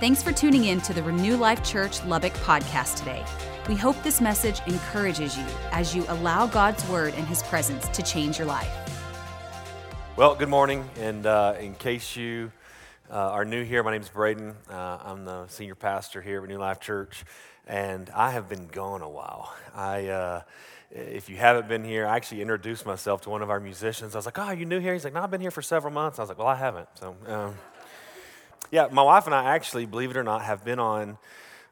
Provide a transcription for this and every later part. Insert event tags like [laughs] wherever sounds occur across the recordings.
Thanks for tuning in to the Renew Life Church Lubbock podcast today. We hope this message encourages you as you allow God's word and his presence to change your life. Well, good morning. And uh, in case you uh, are new here, my name is Braden. Uh, I'm the senior pastor here at Renew Life Church. And I have been gone a while. I, uh, if you haven't been here, I actually introduced myself to one of our musicians. I was like, Oh, you new here? He's like, No, I've been here for several months. I was like, Well, I haven't. So, um, yeah, my wife and I actually, believe it or not, have been on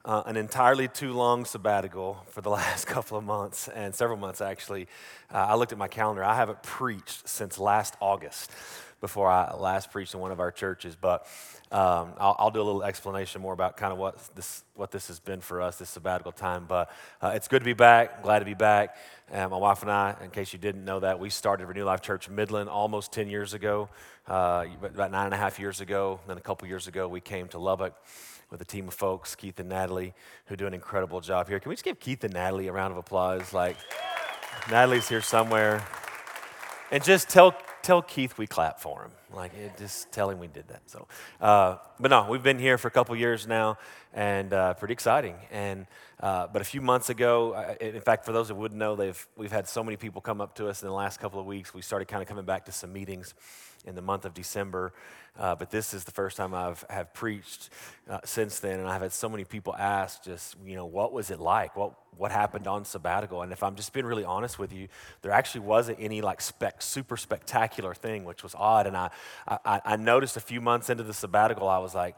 uh, an entirely too long sabbatical for the [laughs] last couple of months and several months actually. Uh, I looked at my calendar. I haven't preached since last August before I last preached in one of our churches. But um, I'll, I'll, do a little explanation more about kind of what this, what this has been for us, this sabbatical time. But uh, it's good to be back. Glad to be back. And my wife and I, in case you didn't know that, we started Renew Life Church Midland almost 10 years ago, uh, about nine and a half years ago. Then a couple years ago, we came to Lubbock with a team of folks, Keith and Natalie, who do an incredible job here. Can we just give Keith and Natalie a round of applause? Like, Natalie's here somewhere. And just tell, tell Keith we clap for him. Like, just tell him we did that. So, uh, but no, we've been here for a couple years now, and uh, pretty exciting. And uh, but a few months ago, in fact, for those that wouldn't know, they've, we've had so many people come up to us in the last couple of weeks. We started kind of coming back to some meetings in the month of December. Uh, but this is the first time I've have preached uh, since then, and I've had so many people ask, just you know, what was it like? What what happened on sabbatical? And if I'm just being really honest with you, there actually wasn't any like spec, super spectacular thing, which was odd. And I, I I noticed a few months into the sabbatical, I was like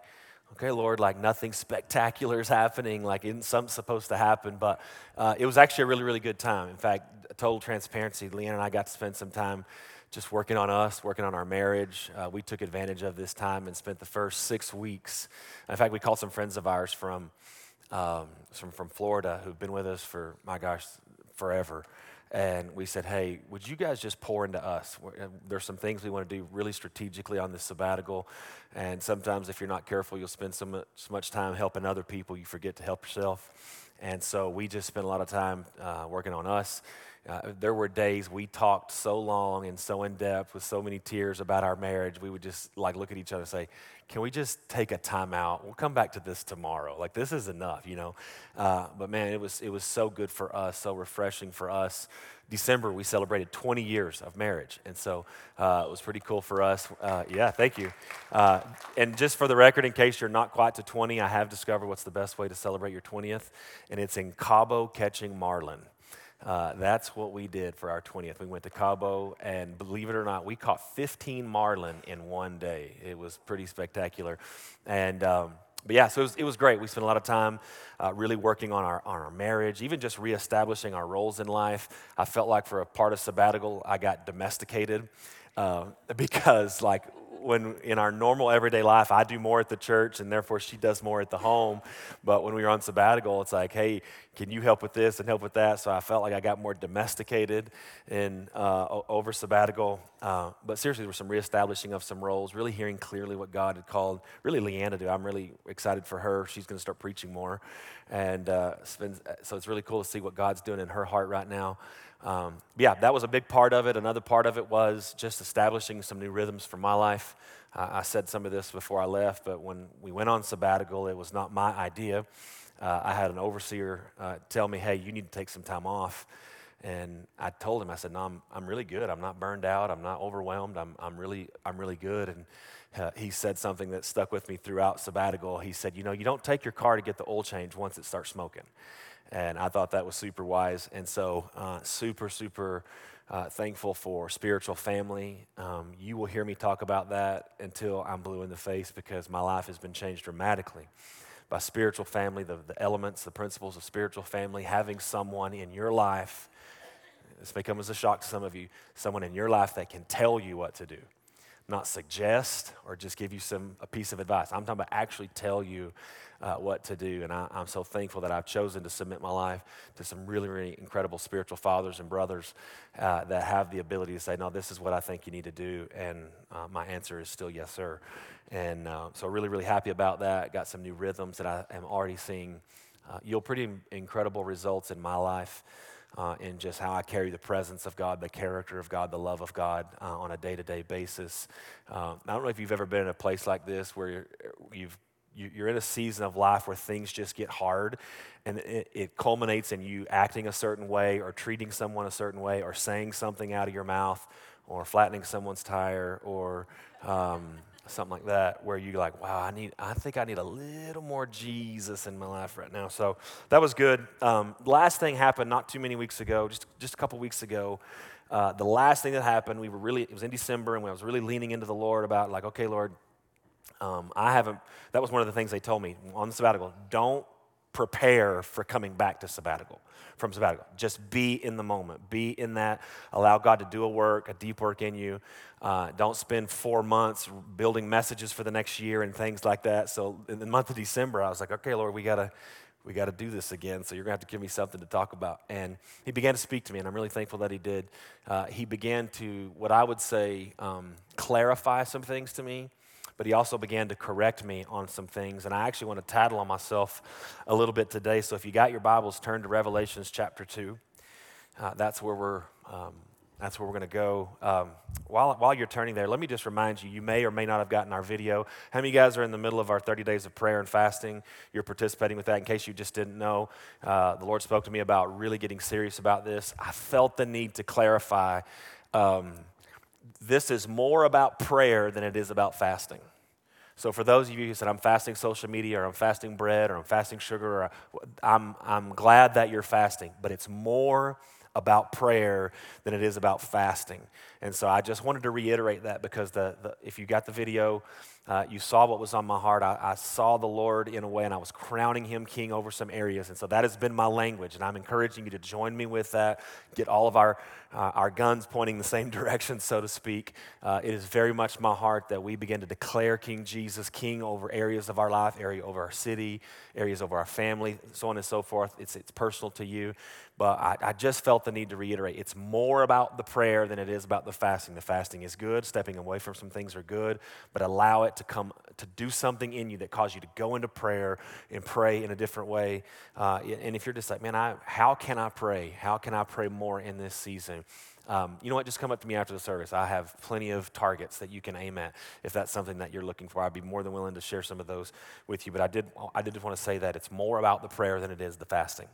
okay, Lord, like nothing spectacular is happening, like isn't something supposed to happen. But uh, it was actually a really, really good time. In fact, total transparency, Leanne and I got to spend some time just working on us, working on our marriage. Uh, we took advantage of this time and spent the first six weeks. In fact, we called some friends of ours from, um, from, from Florida who've been with us for, my gosh, forever and we said, hey, would you guys just pour into us? Uh, there's some things we want to do really strategically on this sabbatical. And sometimes, if you're not careful, you'll spend so much, so much time helping other people, you forget to help yourself. And so we just spent a lot of time uh, working on us. Uh, there were days we talked so long and so in depth with so many tears about our marriage. We would just like look at each other and say, "Can we just take a time out? We'll come back to this tomorrow. Like this is enough, you know." Uh, but man, it was it was so good for us, so refreshing for us. December we celebrated 20 years of marriage, and so uh, it was pretty cool for us. Uh, yeah, thank you. Uh, and just for the record, in case you're not quite to 20, I have discovered what's the best way to celebrate your 20th, and it's in Cabo catching marlin. Uh, that's what we did for our 20th. We went to Cabo, and believe it or not, we caught 15 marlin in one day. It was pretty spectacular. And, um, but yeah, so it was, it was, great. We spent a lot of time uh, really working on our, on our marriage, even just reestablishing our roles in life. I felt like for a part of sabbatical, I got domesticated uh, [laughs] because, like, when in our normal everyday life, I do more at the church and therefore she does more at the home. But when we were on sabbatical, it's like, hey, can you help with this and help with that? So I felt like I got more domesticated in uh, over sabbatical. Uh, but seriously, there was some reestablishing of some roles, really hearing clearly what God had called really Leanne to do. I'm really excited for her. She's going to start preaching more, and uh, so it's really cool to see what God's doing in her heart right now. Um, yeah, that was a big part of it. Another part of it was just establishing some new rhythms for my life. Uh, I said some of this before I left, but when we went on sabbatical, it was not my idea. Uh, I had an overseer uh, tell me, hey, you need to take some time off. And I told him, I said, no, I'm, I'm really good. I'm not burned out. I'm not overwhelmed. I'm, I'm, really, I'm really good. And uh, he said something that stuck with me throughout sabbatical. He said, you know, you don't take your car to get the oil change once it starts smoking. And I thought that was super wise. And so, uh, super, super uh, thankful for spiritual family. Um, you will hear me talk about that until I'm blue in the face because my life has been changed dramatically by spiritual family, the, the elements, the principles of spiritual family, having someone in your life. This may come as a shock to some of you, someone in your life that can tell you what to do not suggest or just give you some a piece of advice. I'm talking about actually tell you uh, what to do. And I, am so thankful that I've chosen to submit my life to some really, really incredible spiritual fathers and brothers uh, that have the ability to say, no, this is what I think you need to do. And uh, my answer is still yes, sir. And uh, so, really, really happy about that. Got some new rhythms that I am already seeing uh, yield pretty incredible results in my life. Uh, in just how I carry the presence of God, the character of God, the love of God uh, on a day to day basis. Uh, I don't know if you've ever been in a place like this where you've you're in a season of life where things just get hard and it, it, culminates in you acting a certain way or treating someone a certain way or saying something out of your mouth or flattening someone's tire or um, something like that where you're like wow i need i think i need a little more jesus in my life right now. So that was good. Um, last thing happened not too many weeks ago just, just a couple weeks ago. Uh, the last thing that happened we were really it was in december and i was really leaning into the lord about like okay lord um, i haven't that was one of the things they told me on the sabbatical don't prepare for coming back to sabbatical from sabbatical. Just be in the moment. Be in that. Allow God to do a work, a deep work in you. Uh, don't spend four months building messages for the next year and things like that. So in the month of December, I was like, okay, Lord, we gotta we got to do this again. So you're to have to give me something to talk about. And he began to speak to me, and I'm really thankful that he did. Uh, he began to, what I would say, um, clarify some things to me but he also began to correct me on some things. And I actually want to tattle on myself a little bit today. So if you got your Bibles, turn to Revelations chapter 2. Uh, that's where we're. Um, that's where we're going to go. Um, while, while you're turning there, let me just remind you, you may or may not have gotten our video. How many of you guys are in the middle of our 30 days of prayer and fasting? You're participating with that. In case you just didn't know, uh, the Lord spoke to me about really getting serious about this. I felt the need to clarify um, this is more about prayer than it is about fasting. So, for those of you who said, I'm fasting social media, or I'm fasting bread, or I'm fasting sugar, or I'm, I'm glad that you're fasting, but it's more about prayer than it is about fasting. And so I just wanted to reiterate that because the, the if you got the video, uh, you saw what was on my heart. I, I, saw the Lord in a way, and I was crowning him king over some areas. And so that has been my language, and I'm encouraging you to join me with that. Get all of our, uh, our guns pointing the same [laughs] direction, so to speak. Uh, it is very much my heart that we begin to declare King Jesus king over areas of our life, area over our city, areas over our family, so on and so forth. It's, it's personal to you. But I, I just felt the need to reiterate it's more about the prayer than it is about the fasting. The fasting is good, stepping away from some things are good, but allow it to come to do something in you that causes you to go into prayer and pray in a different way. Uh, and if you're just like, man, I, how can I pray? How can I pray more in this season? Um, you know what? Just come up to me after the service. I have plenty of targets that you can aim at if that's something that you're looking for. I'd be more than willing to share some of those with you. But I did, I did want to say that it's more about the prayer than it is the fasting.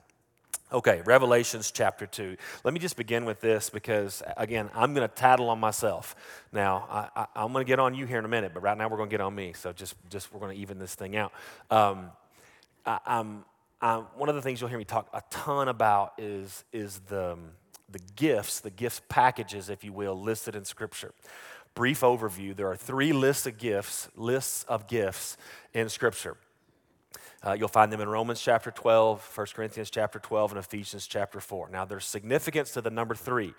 Okay, Revelations chapter 2. Let me just begin with this because, again, I'm going to tattle on myself. Now, I, am going to get on you here in a minute, but right now we're going to get on me. So just, just we're going to even this thing out. Um, I, I'm, I'm, one of the things you'll hear me talk a ton about is, is the, the gifts, the gifts packages, if you will, listed in Scripture. Brief overview there are three lists of gifts, lists of gifts in Scripture. Uh, you'll find them in Romans chapter 12, 1 Corinthians chapter 12, and Ephesians chapter 4. Now, there's significance to the number three.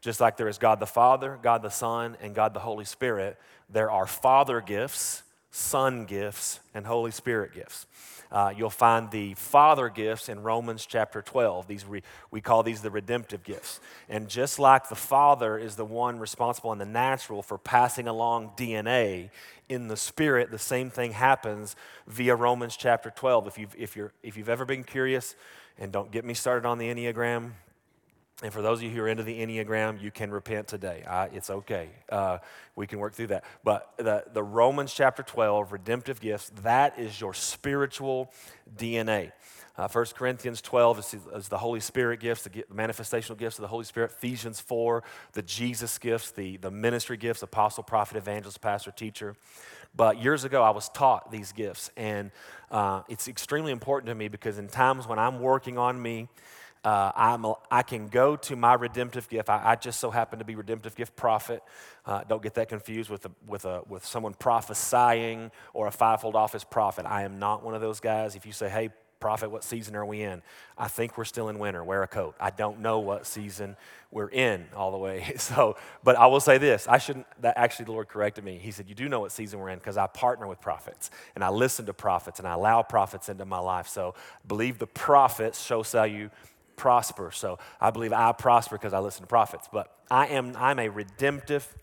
Just like there is God the Father, God the Son, and God the Holy Spirit, there are Father gifts, Son gifts, and Holy Spirit gifts. Uh, you'll find the Father gifts in Romans chapter 12. These re, we call these the redemptive gifts. And just like the Father is the one responsible in the natural for passing along DNA, in the spirit, the same thing happens via Romans chapter 12. If you've, if, you're, if you've ever been curious, and don't get me started on the Enneagram, and for those of you who are into the Enneagram, you can repent today. It's okay. Uh, we can work through that. But the, the Romans chapter 12, redemptive gifts, that is your spiritual DNA. Uh, 1 Corinthians 12 is, is, the Holy Spirit gifts, the, the manifestational gifts of the Holy Spirit. Ephesians 4, the Jesus gifts, the, the ministry gifts, apostle, prophet, evangelist, pastor, teacher. But years ago, I was taught these gifts. And uh, it's extremely important to me because in times when I'm working on me, uh, I'm can go to my redemptive gift. I, I, just so happen to be redemptive gift prophet. Uh, don't get that confused with, a, with, a, with someone prophesying or a fivefold office prophet. I am not one of those guys. If you say, hey, prophet, what season are we in? I think we're still in winter. Wear a coat. I don't know what season we're in all the way. [laughs] So, but I will say this: I shouldn't. That actually, the Lord corrected me. He said, "You do know what season we're in because I partner with prophets and I listen to prophets and I allow prophets into my life. So, believe the prophets show shall you prosper. So, I believe I prosper because I listen to prophets. But I am. I'm a redemptive,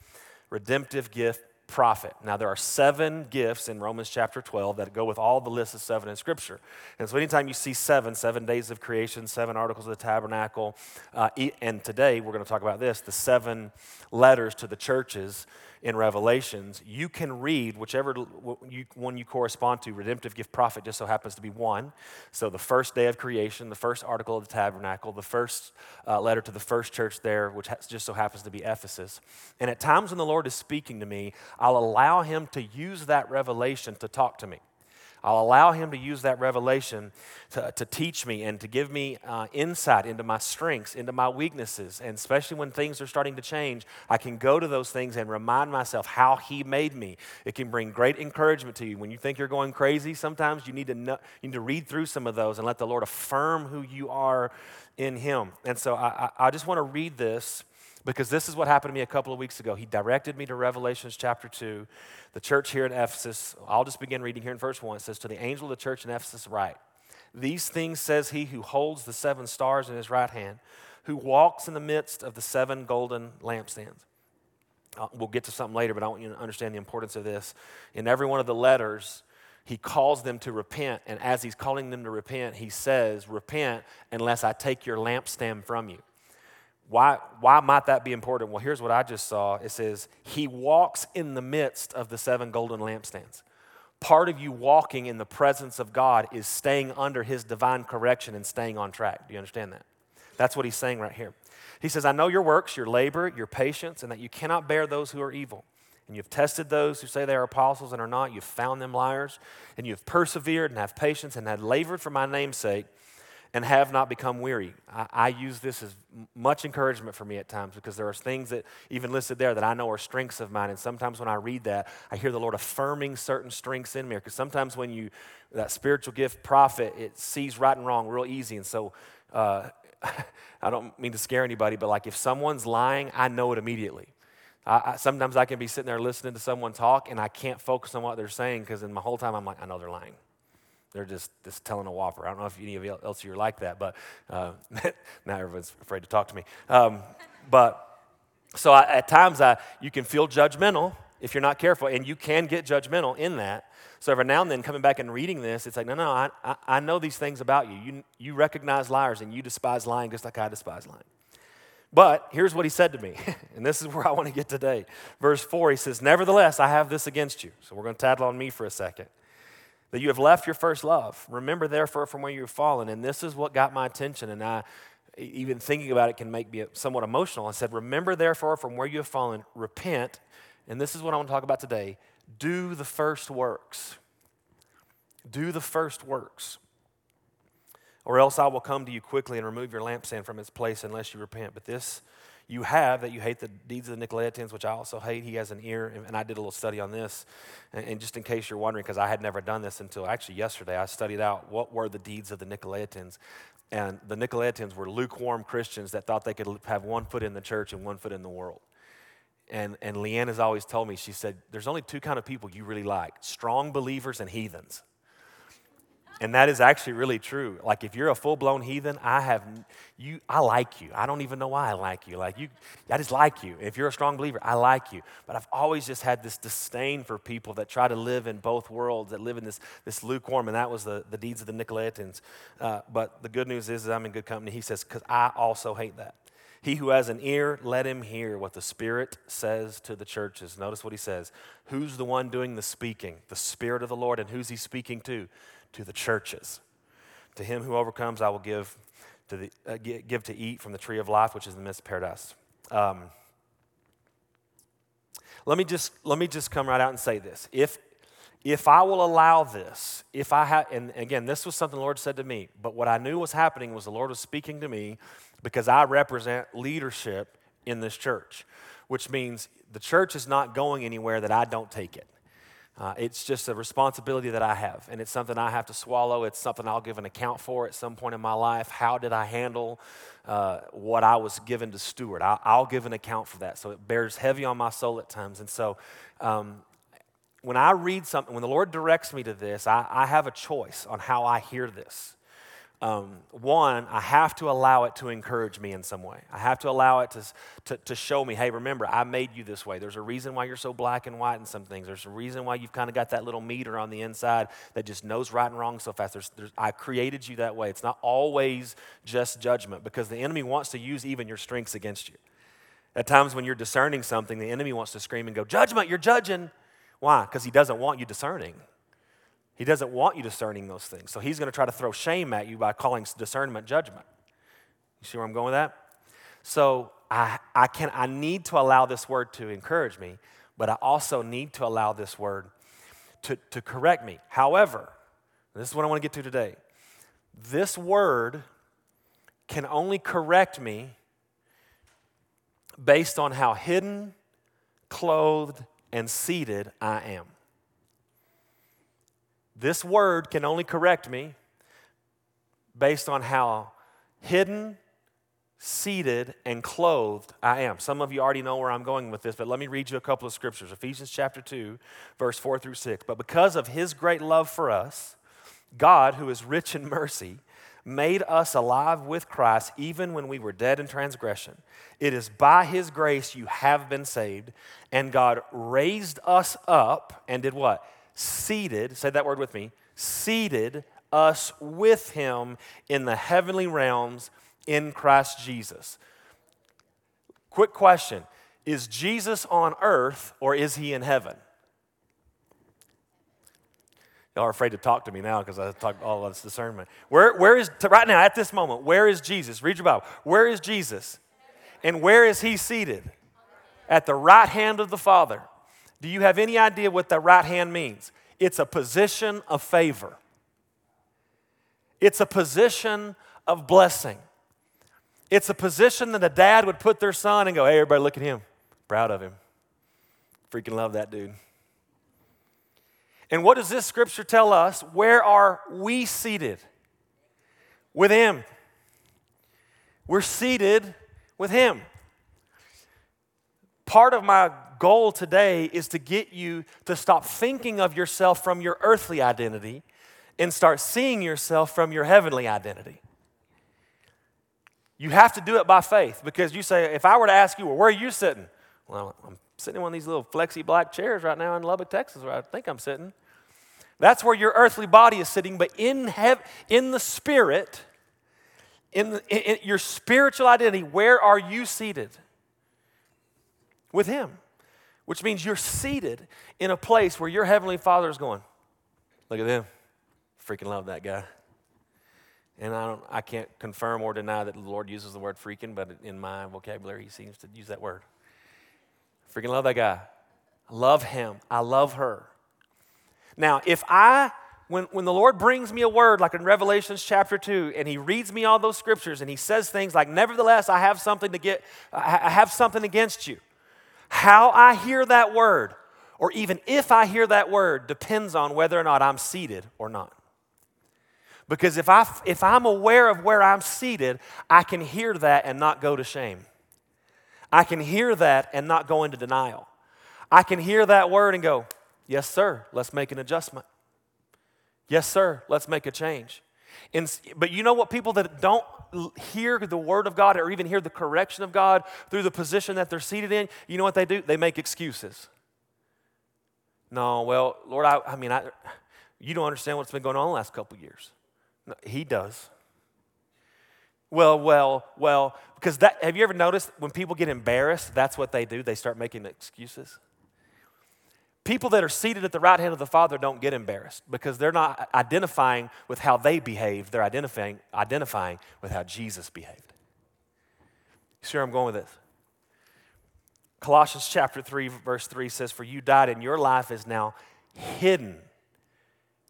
redemptive gift prophet. Now, there are seven gifts in Romans chapter 12 that go with all the lists of seven in Scripture. And so, anytime you see seven, seven days of creation, seven articles of the tabernacle, uh, and today we're going to talk about this the seven letters to the churches in Revelations, you can read whichever one you correspond to. Redemptive gift prophet just so happens to be one. So the first day of creation, the first article of the tabernacle, the first uh, letter to the first church there, which just so happens to be Ephesus. And at times when the Lord is speaking to me, I'll allow Him to use that revelation to talk to me. I'll allow Him to use that revelation to, to teach me and to give me uh, insight into my strengths, into my weaknesses. And especially when things are starting to change, I can go to those things and remind myself how He made me. It can bring great encouragement to you. When you think you're going crazy, sometimes you need to, know, you need to read through some of those and let the Lord affirm who you are in Him. And so I, I, I just want to read this because this is what happened to me a couple of weeks ago. He directed me to Revelations chapter 2, the church here in Ephesus. I'll just begin reading here in verse 1. It says, To the angel of the church in Ephesus, write, These things says he who holds the seven stars in his right hand, who walks in the midst of the seven golden lampstands. Uh, we'll get to something later, but I want you to understand the importance of this. In every one of the letters, he calls them to repent. And as he's calling them to repent, he says, Repent unless I take your lampstand from you. Why, why might that be important? Well, here's what I just saw it says, He walks in the midst of the seven golden lampstands. Part of you walking in the presence of God is staying under His divine correction and staying on track. Do you understand that? That's what He's saying right here. He says, I know your works, your labor, your patience, and that you cannot bear those who are evil. And you've tested those who say they are apostles and are not. You've found them liars. And you've persevered and have patience and had labored for my name's sake and have not become weary. I, I, use this as much encouragement for me at times because there are things that even listed there that I know are strengths of mine. And sometimes when I read that, I hear the Lord affirming certain strengths in me. Because sometimes when you, that spiritual gift prophet, it sees right and wrong real easy. And so, uh, [laughs] I don't mean to scare anybody, but like if someone's lying, I know it immediately. I, I, sometimes I can be sitting there listening to someone talk and I can't focus on what they're saying because in my whole time I'm like, I know they're lying. They're just, just telling a whopper. I don't know if any of you else are like that, but uh, [laughs] now everyone's afraid to talk to me. Um, but so I, at times I, you can feel judgmental if you're not careful, and you can get judgmental in that. So every now and then, coming back and reading this, it's like, no, no, I, I, I know these things about you. you. You recognize liars, and you despise lying just like I despise lying. But here's what he said to me, [laughs] and this is where I want to get today. Verse 4, he says, Nevertheless, I have this against you. So we're going to tattle on me for a second that you have left your first love. Remember, therefore, from where you've fallen. And this is what got my attention. And I, even thinking about it, can make me somewhat emotional. I said, Remember, therefore, from where you have fallen, repent. And this is what I want to talk about today do the first works. Do the first works. Or else I will come to you quickly and remove your lampstand from its place unless you repent. But this you have that you hate the deeds of the Nicolaitans, which I also hate. He has an ear, and I did a little study on this. And just in case you're wondering, because I had never done this until actually yesterday, I studied out what were the deeds of the Nicolaitans. And the Nicolaitans were lukewarm Christians that thought they could have one foot in the church and one foot in the world. And, and Leanne has always told me, she said, there's only two kind of people you really like strong believers and heathens. And that is actually really true. Like if you're a full-blown heathen, I have you I like you. I don't even know why I like you. Like you I just like you. If you're a strong believer, I like you. But I've always just had this disdain for people that try to live in both worlds, that live in this, this lukewarm, and that was the, the deeds of the Nicolaitans. Uh, but the good news is, is I'm in good company. He says, because I also hate that. He who has an ear, let him hear what the Spirit says to the churches. Notice what he says. Who's the one doing the speaking? The Spirit of the Lord. And who's he speaking to? To the churches. To him who overcomes, I will give to, the, uh, give to eat from the tree of life, which is in the midst of paradise. Um, let me just let me just come right out and say this. If if I will allow this, if I have, and again, this was something the Lord said to me, but what I knew was happening was the Lord was speaking to me because I represent leadership in this church, which means the church is not going anywhere that I don't take it. Uh, it's just a responsibility that I have, and it's something I have to swallow. It's something I'll give an account for at some point in my life. How did I handle uh, what I was given to steward? I'll, I'll, give an account for that. So it bears heavy on my soul at times. And so um, when I read something, when the Lord directs me to this, I, I have a choice on how I hear this um, one, I have to allow it to encourage me in some way. I have to allow it to, to, to, show me, hey, remember, I made you this way. There's a reason why you're so black and white in some things. There's a reason why you've kind of got that little meter on the inside that just knows right and wrong so fast. There's, there's, I created you that way. It's not always just judgment because the enemy wants to use even your strengths against you. At times when you're discerning something, the enemy wants to scream and go, Judgment, you're judging. Why? Because he doesn't want you discerning. He doesn't want you discerning those things. So he's going to try to throw shame at you by calling discernment judgment. You see where I'm going with that? So I, I, can, I need to allow this word to encourage me, but I also need to allow this word to, to correct me. However, this is what I want to get to today. This word can only correct me based on how hidden, clothed, and seated I am. This word can only correct me based on how hidden, seated, and clothed I am. Some of you already know where I'm going with this, but let me read you a couple of scriptures. Ephesians chapter 2, verse 4 through 6. But because of his great love for us, God, who is rich in mercy, made us alive with Christ even when we were dead in transgression. It is by his grace you have been saved, and God raised us up and did what? Seated, say that word with me, seated us with him in the heavenly realms in Christ Jesus. Quick question Is Jesus on earth or is he in heaven? Y'all are afraid to talk to me now because I talk all this discernment. Where, where is, right now, at this moment, where is Jesus? Read your Bible. Where is Jesus? And where is he seated? At the right hand of the Father. Do you have any idea what that right hand means? It's a position of favor, it's a position of blessing. It's a position that a dad would put their son and go, hey, everybody, look at him. Proud of him. Freaking love that dude. And what does this scripture tell us? Where are we seated? With Him. We're seated with Him. Part of my goal today is to get you to stop thinking of yourself from your earthly identity and start seeing yourself from your heavenly identity. You have to do it by faith because you say, if I were to ask you, well, where are you sitting? Well, I'm sitting in one of these little flexi black chairs right now in Lubbock, Texas, where I think I'm sitting. That's where your earthly body is sitting, but in, hev- in the spirit, in, the, in, in your spiritual identity, where are you seated? With Him. Which means you're seated in a place where your Heavenly Father is going, Look at them. Freaking love that guy. And I, don't, I can't confirm or deny that the Lord uses the word freaking, but in my vocabulary, He seems to use that word. Freaking love that guy. I love him. I love her. Now, if I, when, when the Lord brings me a word like in Revelations chapter 2, and he reads me all those scriptures and he says things like, Nevertheless, I have something to get, I have something against you. How I hear that word, or even if I hear that word, depends on whether or not I'm seated or not. Because if, I, if I'm aware of where I'm seated, I can hear that and not go to shame. I can hear that and not go into denial. I can hear that word and go, Yes, sir, let's make an adjustment. Yes, sir, let's make a change. And, but you know what? People that don't hear the word of God or even hear the correction of God through the position that they're seated in, you know what they do? They make excuses. No, well, Lord, I, I mean, I, you don't understand what's been going on the last couple years. No, he does. Well, well, well, because that, have you ever noticed when people get embarrassed, that's what they do? They start making excuses. People that are seated at the right hand of the Father don't get embarrassed because they're not identifying with how they behave, they're identifying, identifying with how Jesus behaved. You see where I'm going with this? Colossians chapter 3, verse 3 says, For you died, and your life is now hidden,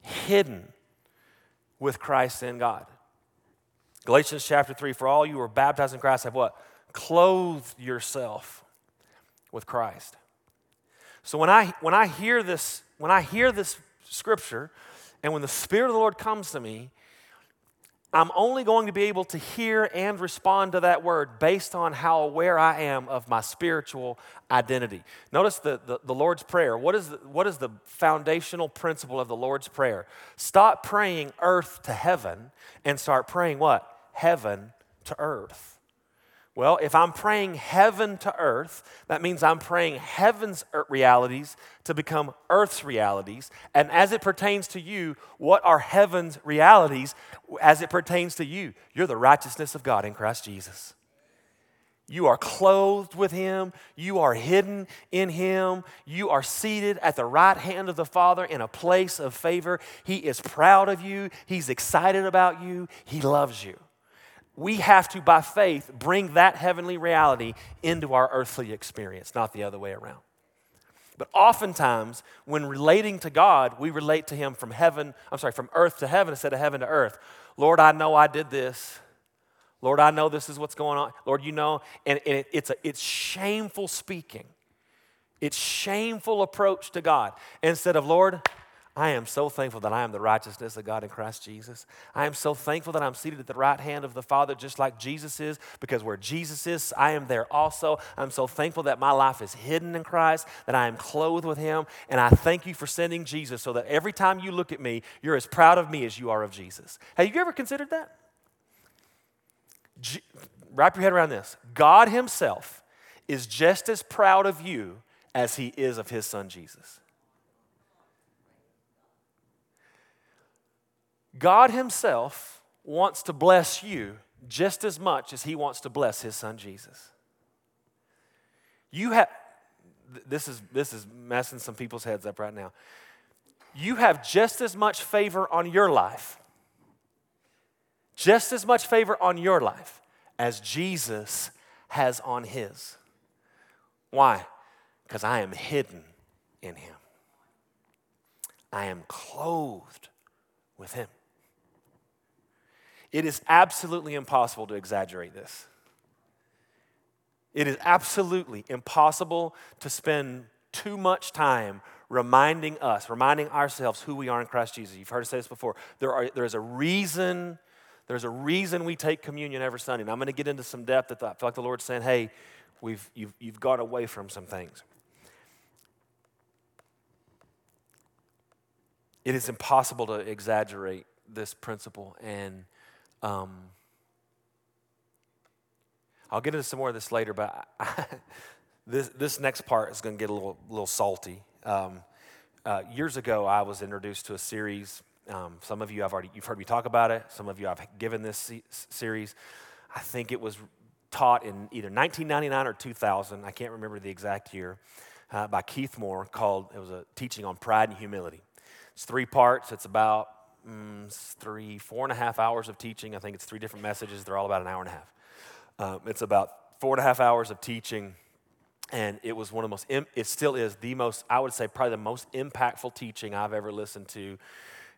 hidden with Christ in God. Galatians chapter 3, for all you who are baptized in Christ have what? Clothed yourself with Christ. So when I when I hear this, when I hear this scripture, and when the Spirit of the Lord comes to me, I'm only going to be able to hear and respond to that word based on how aware I am of my spiritual identity. Notice the, the, the, Lord's Prayer. What is the, what is the foundational principle of the Lord's Prayer? Stop praying earth to heaven and start praying what? Heaven to earth. Well, if I'm praying heaven to earth, that means I'm praying heaven's er, realities to become earth's realities. And as it pertains to you, what are heaven's realities as it pertains to you? You're the righteousness of God in Christ Jesus. You are clothed with Him. You are hidden in Him. You are seated at the right hand of the Father in a place of favor. He is proud of you. He's excited about you. He loves you. We have to, by faith, bring that heavenly reality into our earthly experience, not the other way around. But oftentimes, when relating to God, we relate to Him from heaven, I'm sorry, from earth to heaven instead of heaven to earth. Lord, I know I did this. Lord, I know this is what's going on. Lord, you know, and, and it, it's, a, it's shameful speaking. It's shameful approach to God. Instead of, Lord, I am so thankful that I am the righteousness of God in Christ Jesus. I am so thankful that I'm seated at the right hand of the Father, just like Jesus is, because where Jesus is, I am there also. I'm so thankful that my life is hidden in Christ, that I am clothed with Him, and I thank you for sending Jesus so that every time you look at me, you're as proud of me as you are of Jesus. Have you ever considered that? G- wrap your head around this God Himself is just as proud of you as He is of His Son Jesus. God Himself wants to bless you just as much as He wants to bless His Son Jesus. You have, this is, this is messing some people's heads up right now. You have just as much favor on your life, just as much favor on your life as Jesus has on His. Why? Because I am hidden in Him, I am clothed with Him. It is absolutely impossible to exaggerate this. It is absolutely impossible to spend too much time reminding us, reminding ourselves who we are in Christ Jesus. You've heard us say this before. There, are, there is a reason, there's a reason we take communion every Sunday. And I'm going to get into some depth that I feel like the Lord's saying, hey, we've, you've, you've gone away from some things. It is impossible to exaggerate this principle and um, I'll get into some more of this later, but I, [laughs] this, this next part is going to get a little, little salty. Um, uh, years ago, I was introduced to a series. Um, some of you have already you've heard me talk about it. Some of you I've given this se- series. I think it was taught in either 1999 or 2000. I can't remember the exact year. Uh, by Keith Moore, called it was a teaching on pride and humility. It's three parts. It's about mm, three, four and a half hours of teaching. I think it's three different messages. They're all about an hour and a half. Um, it's about four and a half hours of teaching, and it was one of the most, it still is the most, I would say, probably the most impactful teaching I've ever listened to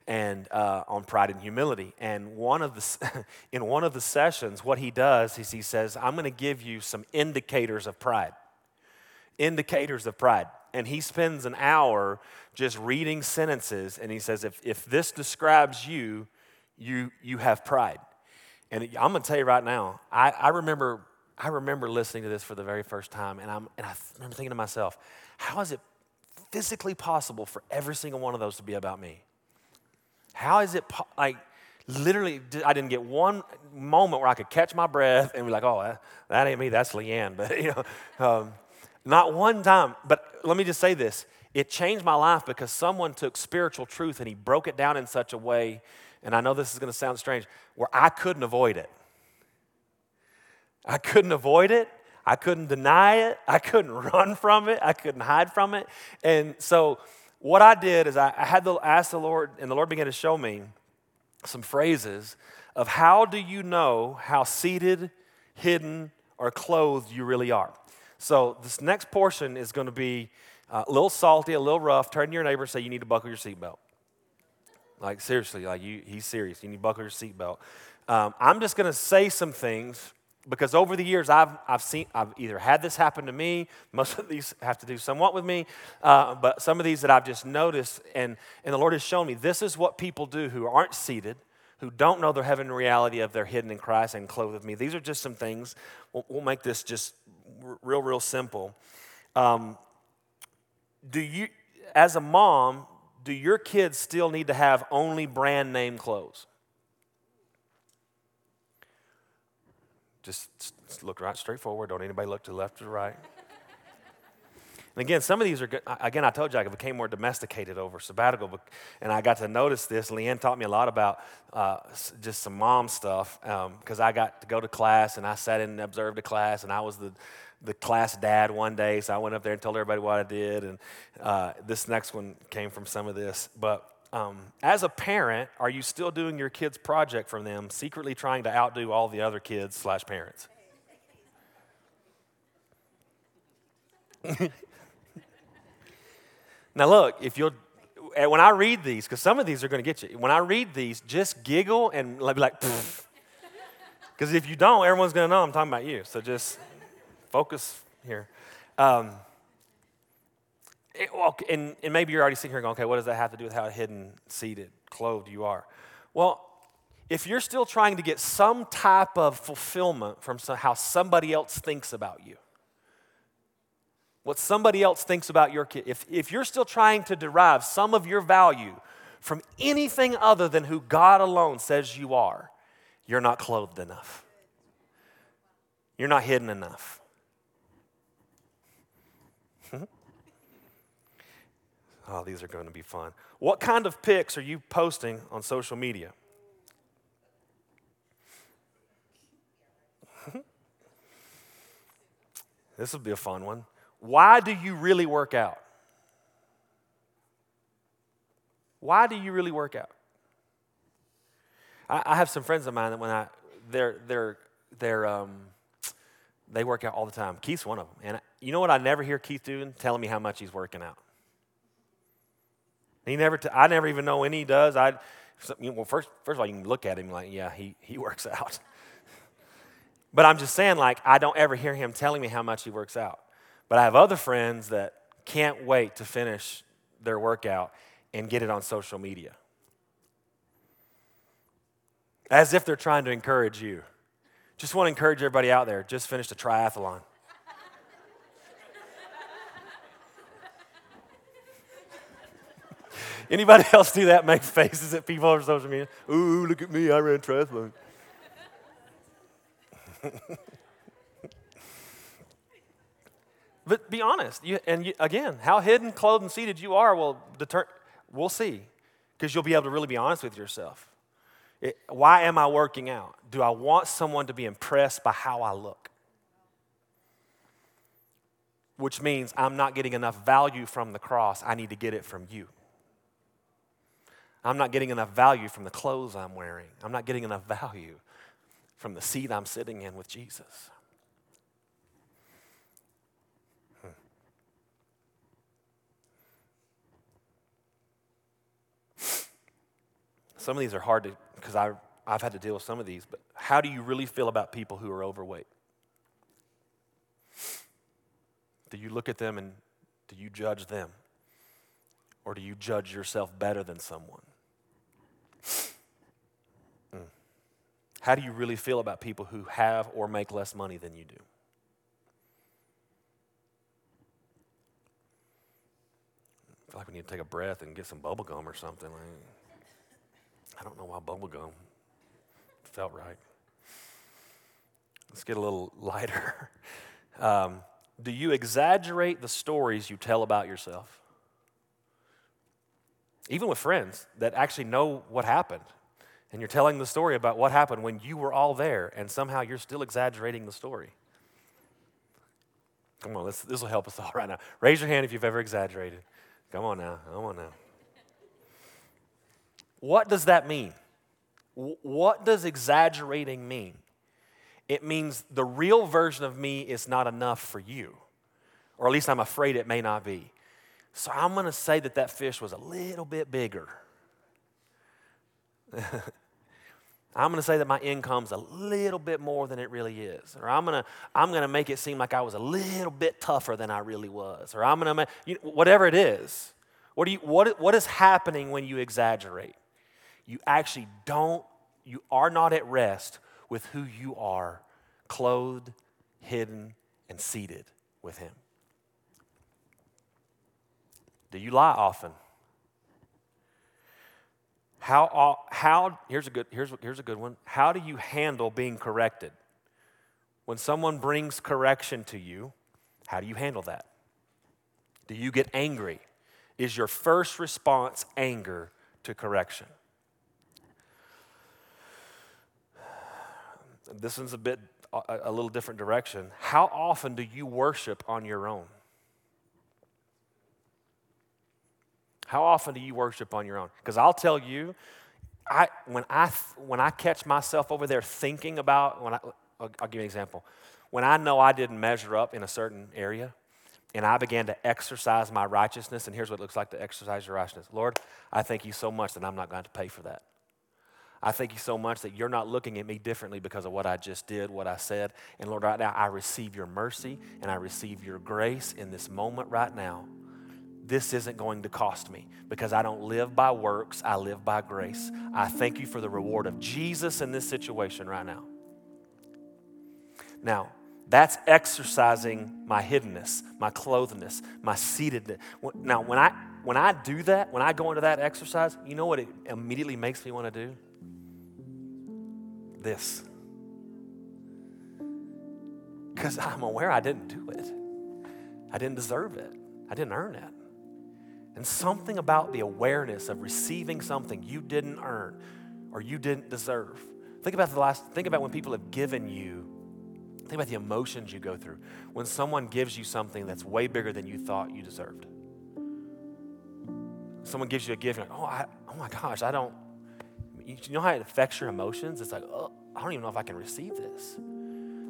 and uh, on pride and humility. And one of the [laughs] in one of the sessions, what he does is he says, "I'm going to give you some indicators of pride." Indicators of pride and he spends an hour just reading sentences and he says if, if this describes you you you have pride and i'm going to tell you right now I, I remember i remember listening to this for the very first time and, I'm, and i remember thinking to myself how is it physically possible for every single one of those to be about me how is it po- like literally i didn't get one moment where i could catch my breath and be like oh that, that ain't me that's leanne [laughs] but you know um, not one time. But let me just say this it changed my life because someone took spiritual truth and he broke it down in such a way, and I know this is going to sound strange, where I couldn't avoid it. I couldn't avoid it. I couldn't deny it. I couldn't [laughs] run from it. I couldn't hide from it. And so, what I did is I, had to ask the Lord, and the Lord began to show me some phrases of how do you know how seated, hidden, or clothed you really are. So this next portion is going to be uh, a little salty, a little rough. Turn to your neighbor and say, You need to buckle your seatbelt. Like, seriously, like you, he's serious. You need to buckle your seatbelt. Um, I'm just going to say some things because over the years I've, I've seen, I've either had this happen to me, most of these have to do somewhat with me, uh, but some of these that I've just noticed, and, and the Lord has shown me this is what people do who aren't seated, who don't know the heaven reality of their hidden in Christ and clothed with me. These are just some things. We'll, we'll make this just real, real simple. Um, do you, as a mom, do your kids still need to have only brand name clothes? Just, just look right straight forward. Don't anybody look to the left or the right. And again, some of these are, again, I told you I became more domesticated over sabbatical. And I got to notice this. Leanne taught me a lot about uh, just some mom stuff because um, I got to go to class and I sat in and observed a class and I was the, the class dad one day. So I went up there and told everybody what I did. And uh, this next one came from some of this. But um, as a parent, are you still doing your kids' project from them, secretly trying to outdo all the other kids slash parents? [laughs] now, look, if you'll, eh, when I read these, because some of these are going to get you, when I read these, just giggle and be like, because if you don't, everyone's going to know I'm talking about you. So just focus here. Um, it, well, and, and maybe you're already sitting here going, okay, what does that have to do with how hidden, seated, clothed you are? Well, if you're still trying to get some type of fulfillment from how somebody else thinks about you, what somebody else thinks about your kid, if, if you're still trying to derive some of your value from anything other than who God alone says you are, you're not clothed enough. You're not hidden enough. Oh, these are going to be fun. What kind of pics are you posting on social media? [laughs] this will be a fun one. Why do you really work out? Why do you really work out? I, I have some friends of mine that when I they're they're they're um, they work out all the time. Keith's one of them, and you know what I never hear Keith doing? Telling me how much he's working out. He never. T- I never even know when he does. I well first first of all you can look at him like yeah he he [laughs] works out. but I'm just saying like I don't ever hear him telling me how much he works out. But I have other friends that can't wait to finish their workout and get it on social media. As if they're trying to encourage you. Just want to encourage everybody out there, just finished a triathlon. Anybody [laughs] else do that? Make faces at people on social media? Ooh, look at me, I ran triathlon. But be honest. You, and you, again, how hidden, clothed, and seated you are will deter. We'll see, because you'll be able to really be honest with yourself. It, why am I working out? Do I want someone to be impressed by how I look? Which means I'm not getting enough value from the cross. I need to get it from you. I'm not getting enough value from the clothes I'm wearing. I'm not getting enough value from the seat I'm sitting in with Jesus. Hmm. Some of these are hard to, because I've, I've had to deal with some of these, but how do you really feel about people who are overweight? Do you look at them and do you judge them? Or do you judge yourself better than someone? How do you really feel about people who have or make less money than you do? I feel like we need to take a breath and get some bubble gum or something. Like, I don't know why bubblegum felt right. Let's get a little lighter. [laughs] Um, do you exaggerate the stories you tell about yourself? Even with friends that actually know what happened. And you're telling the story about what happened when you were all there, and somehow you're still exaggerating the story. Come on, this will help us [laughs] all right now. Raise your hand if you've ever exaggerated. Come on now, come on now. What does that mean? What does exaggerating mean? It means the real version of me is not enough for you, or at least I'm afraid it may not be. So I'm going to say that that fish was a little bit bigger. [laughs] I'm going to say that my income's a little bit more than it really is. Or I'm going to, I'm going to make it seem like I was a little bit tougher than I really was. Or I'm going to you know, whatever it is. What, do you, what, what is happening when you exaggerate? you actually don't, you are not at rest with who you are, clothed, hidden, and seated with Him. Do you lie often? How, how here's, a good, here's, here's a good one. How do you handle being corrected? When someone brings correction to you, how do you handle that? Do you get angry? Is your first response anger to correction? This one's a bit a, a little different direction. How often do you worship on your own? How often do you worship on your own? Because I'll tell you, I, when, I, when I catch myself over there thinking about, when I, I'll, I'll give you an example. When I know I didn't measure up in a certain area, and I began to exercise my righteousness, and here's what it looks like to exercise your righteousness Lord, I thank you so much that I'm not going to pay for that. I thank you so much that you're not looking at me differently because of what I just did, what I said. And Lord, right now, I receive your mercy and I receive your grace in this moment right now. This isn't going to cost me because I don't live by works, I live by grace. I thank you for the reward of Jesus in this situation right now. Now, that's exercising my hiddenness, my clothedness, my seatedness. Now, when I when I do that, when I go into that exercise, you know what it immediately makes me want to do? This. Because I'm aware I didn't do it. I didn't deserve it. I didn't earn it. And something about the awareness of receiving something you didn't earn or you didn't deserve. Think about the last, think about when people have given you Think about the emotions you go through when someone gives you something that's way bigger than you thought you deserved. Someone gives you a gift, like, oh, I, oh my gosh, I don't. You know how it affects your emotions? It's like, oh, I don't even know if I can receive this.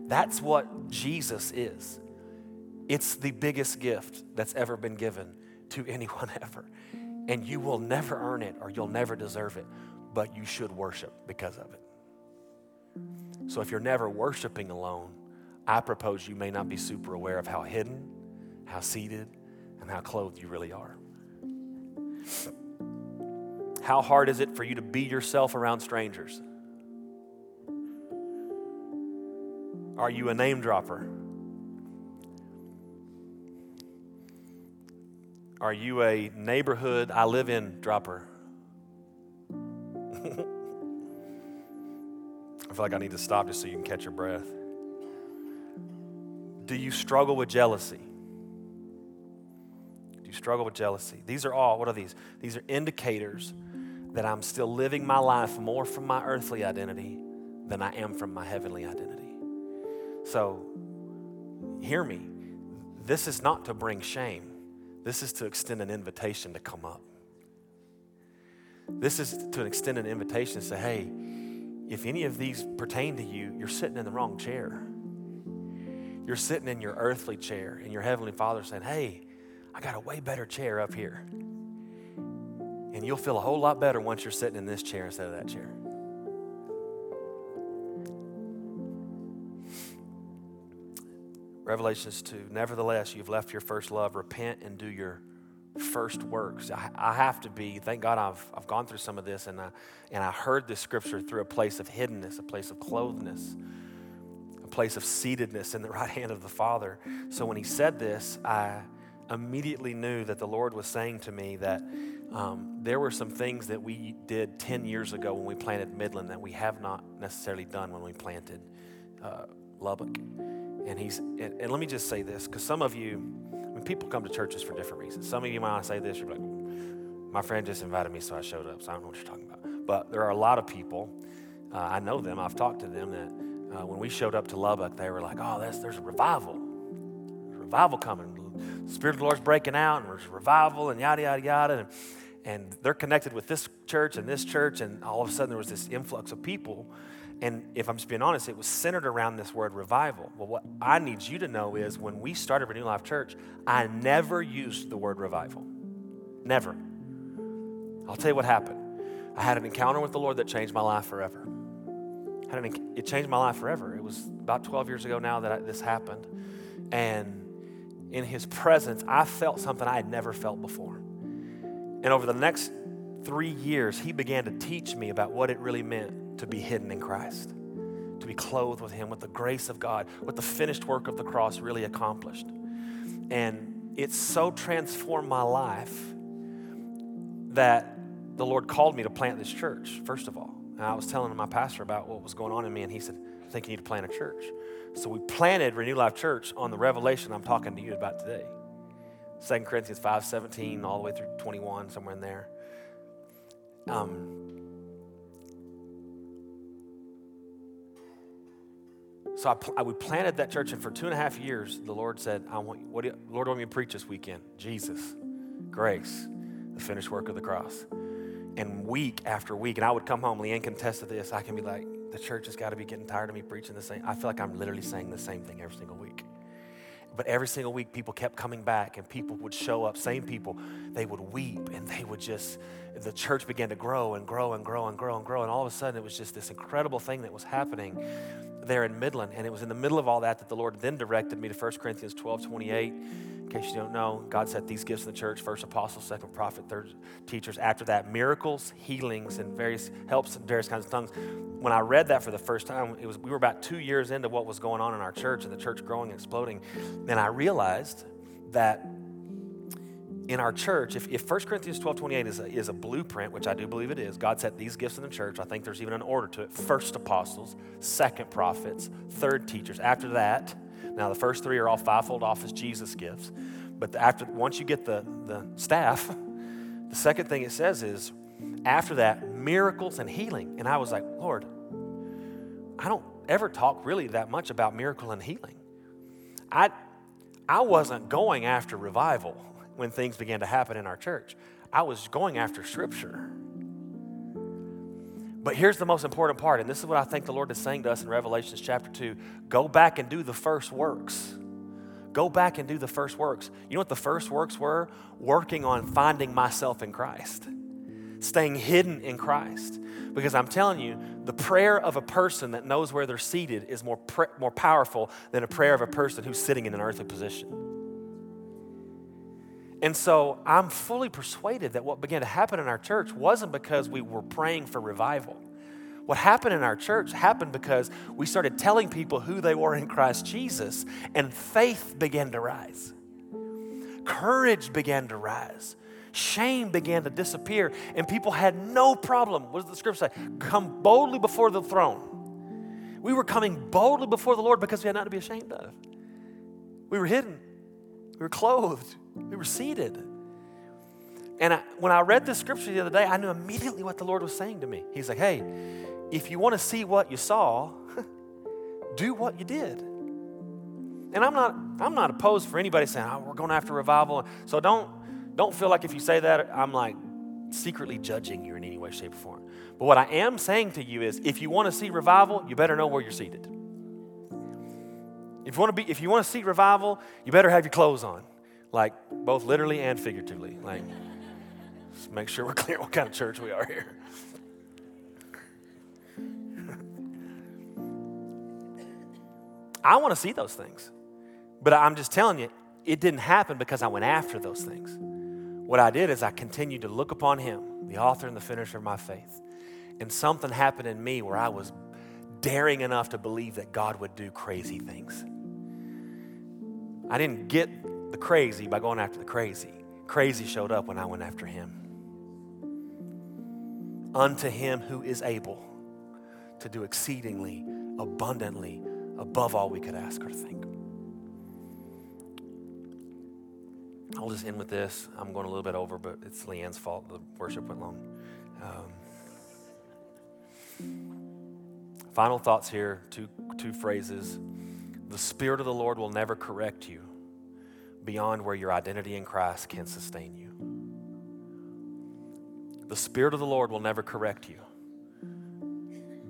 That's what Jesus is. It's the biggest gift that's ever been given to anyone [laughs] ever. And you will never earn it or you'll never deserve it, but you should worship because of it. So if you're never worshiping alone, I propose you may not be super aware of how hidden, how seated, and how clothed you really are. How hard is it for you to be yourself around strangers? Are you a name dropper? Are you a neighborhood I live in dropper? [laughs] I feel like I need to stop just so you can catch your breath. Do you struggle with jealousy? Do you struggle with jealousy? These are all, what are these? These are indicators that I'm still living my life more from my earthly identity than I am from my heavenly identity. So, hear me. This is not to bring shame, this is to extend an invitation to come up. This is to extend an invitation to say, hey, if any of these pertain to you, you're sitting in the wrong chair. You're sitting in your earthly chair, and your heavenly Father saying, Hey, I got a way better chair up here. And you'll feel a whole lot better once you're sitting in this chair instead of that chair. Revelations 2 Nevertheless, you've left your first love. Repent and do your first works. I, I, have to be, thank God I've, I've gone through some of this and I, and I heard this scripture through a place of hiddenness, a place of clothedness a place of seatedness in the [laughs] right hand of the Father. So when he said this, I immediately knew that the Lord was saying to me that um, there were some things that we did 10 years ago when we planted Midland that we have not necessarily done when we planted uh, Lubbock. And he's, and, and let me just say this, because some of you, when people come to churches for different reasons, some of you might say this, you're like, my friend just invited me, so I showed up, so I don't know what you're talking about. But there are a lot of people, uh, I know them, I've talked to them, that uh, when we showed up to Lubbock, they were like, oh, there's, there's a revival. There's a revival coming. The Spirit of the Lord's breaking out, and there's revival, and yada, yada, yada. And, and they're connected with this church and this church, and all of a sudden there was this influx of people. And if I'm just being honest, it was centered around this word revival. Well, what I need you to know is when we started Renew Life Church, I never used the word revival. Never. I'll tell you what happened. I had an encounter with the Lord that changed my life forever an, it changed my life forever. It was about 12 years ago now that I, this happened. And in his presence, I felt something I had never felt before. And over the next three years, he began to teach me about what it really meant to be hidden in Christ, to be clothed with him, with the grace of God, what the finished work of the cross really accomplished. And it so transformed my life that the Lord called me to plant this church, first of all. And I was telling my pastor about what was going on in me, and he said, I think you need to plant a church. So we planted Renew Life Church on the revelation I'm talking to you about today. 2 Corinthians 5 17, all the way through 21, somewhere in there. Um, so I, I, we planted that church, and for two and a half years, the Lord said, I want, what do you, Lord, want me to preach this weekend? Jesus, grace, the finished work of the cross. And week after week, and I would come home, Leanne can attest to this, I can be like, the church has got to be getting tired of me preaching the same. I feel like I'm literally saying the same thing every single week. But every single week, people kept coming back, and people would show up, same people, they would weep, and they would just, the church began to grow and grow and grow and grow and grow. And all of a sudden, it was just this incredible thing that was happening there in Midland. And it was in the middle of all that that the Lord then directed me to 1 Corinthians 12 28 in case you don't know, God set these gifts in the church first apostle, second prophet, third teachers. After that, miracles, healings, and various helps and various kinds of tongues. When I read that for the first time, it was we were about two years into what was going on in our church and the church growing and exploding. And I realized that in our church, if, if 1 Corinthians 12 28 is a, is a blueprint, which I do believe it is, God set these gifts in the church. I think there's even an order to it. First apostles, second prophets, third teachers. After that, now, the first three are all fivefold office Jesus gifts. But after once you get the, the staff, the second thing it says is after that, miracles and healing. And I was like, Lord, I don't ever talk really that much about miracle and healing. I, I wasn't going after revival when things began to happen in our church. I was going after scripture. But here's the most important part, and this is what I think the Lord is saying to us in Revelations chapter 2 go back and do the first works. Go back and do the first works. You know what the first works were? Working on finding myself in Christ, staying hidden in Christ. Because I'm telling you, the prayer of a person that knows where they're seated is more, more powerful than a prayer of a person who's sitting in an earthly position. And so I'm fully persuaded that what began to happen in our church wasn't because we were praying for revival. What happened in our church happened because we started telling people who they were in Christ Jesus, and faith began to rise. Courage began to rise. Shame began to disappear, and people had no problem. What does the scripture say? Come boldly before the throne. We were coming boldly before the Lord because we had not to be ashamed of. We were hidden, we were clothed, we were seated. And I, when I read this scripture the other day, I knew immediately what the Lord was saying to me. He's like, hey, if you want to see what you saw, [laughs] do what you did. And I'm not, I'm not opposed for anybody saying, oh, we're going after revival. So don't, don't feel like if you say that, I'm like secretly judging you in any way, shape, or form. But what I am saying to you is if you want to see revival, you better know where you're seated. If you want to be, if you want to see revival, you better have your clothes on like both literally and figuratively. Like, just make sure we're clear what kind of church we are here. I want to see those things. But I'm just telling you, it didn't happen because I went after those things. What I did is I continued to look upon Him, the author and the finisher of my faith. And something happened in me where I was daring enough to believe that God would do crazy things. I didn't get the crazy by going after the crazy. Crazy showed up when I went after him. Unto him who is able to do exceedingly, abundantly, above all we could ask or think. I'll just end with this. I'm going a little bit over, but it's Leanne's fault. The worship went long. Um, final thoughts here two, two phrases. The Spirit of the Lord will never correct you beyond where your identity in Christ can sustain you. The Spirit of the Lord will never correct you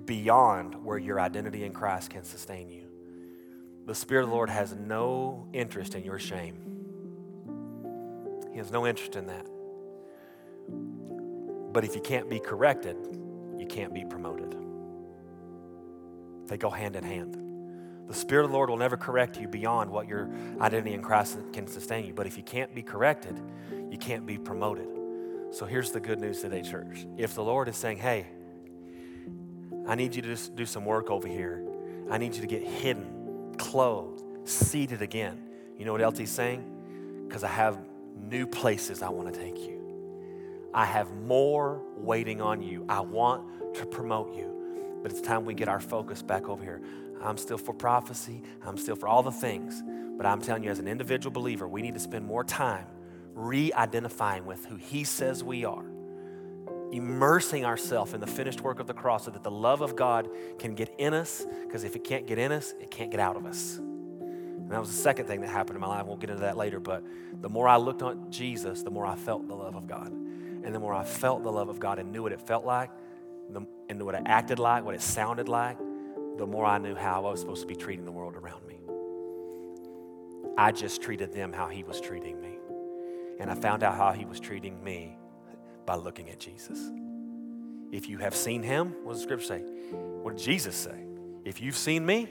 beyond where your identity in Christ can sustain you. The Spirit of the Lord has no interest in your shame, He has no interest in that. But if you can't be corrected, you can't be promoted. They go hand in hand. The Spirit of the Lord will never correct you beyond what your identity in Christ can sustain you. But if you can't be corrected, you can't be promoted. So here's the good news today, church. If the Lord is saying, hey, I need you to do some work over here, I need you to get hidden, clothed, seated again. You know what else He's saying? Because I have new places I want to take you. I have more waiting on you. I want to promote you. But it's time we get our focus back over here. I'm still for prophecy, I'm still for all the things. But I'm telling you, as an individual believer, we need to spend more time re identifying with who He says we are, immersing ourselves in the finished work of the cross so that the love of God can get in us, because if it can't get in us, it can't get out of us. And that was the second thing that happened in my life. We'll get into that later, but the more I looked on Jesus, the more I felt the love of God. And the more I felt the love of God and knew what it felt like, the, and what it acted like, what it sounded like, the more I knew how I was supposed to be treating the world around me. I just treated them how He was treating me. And I found out how He was treating me by looking at Jesus. If you have seen Him, what does the scripture say? What did Jesus say? If you've seen me,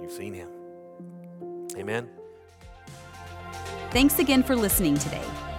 you've seen Him. Amen. Thanks again for listening today.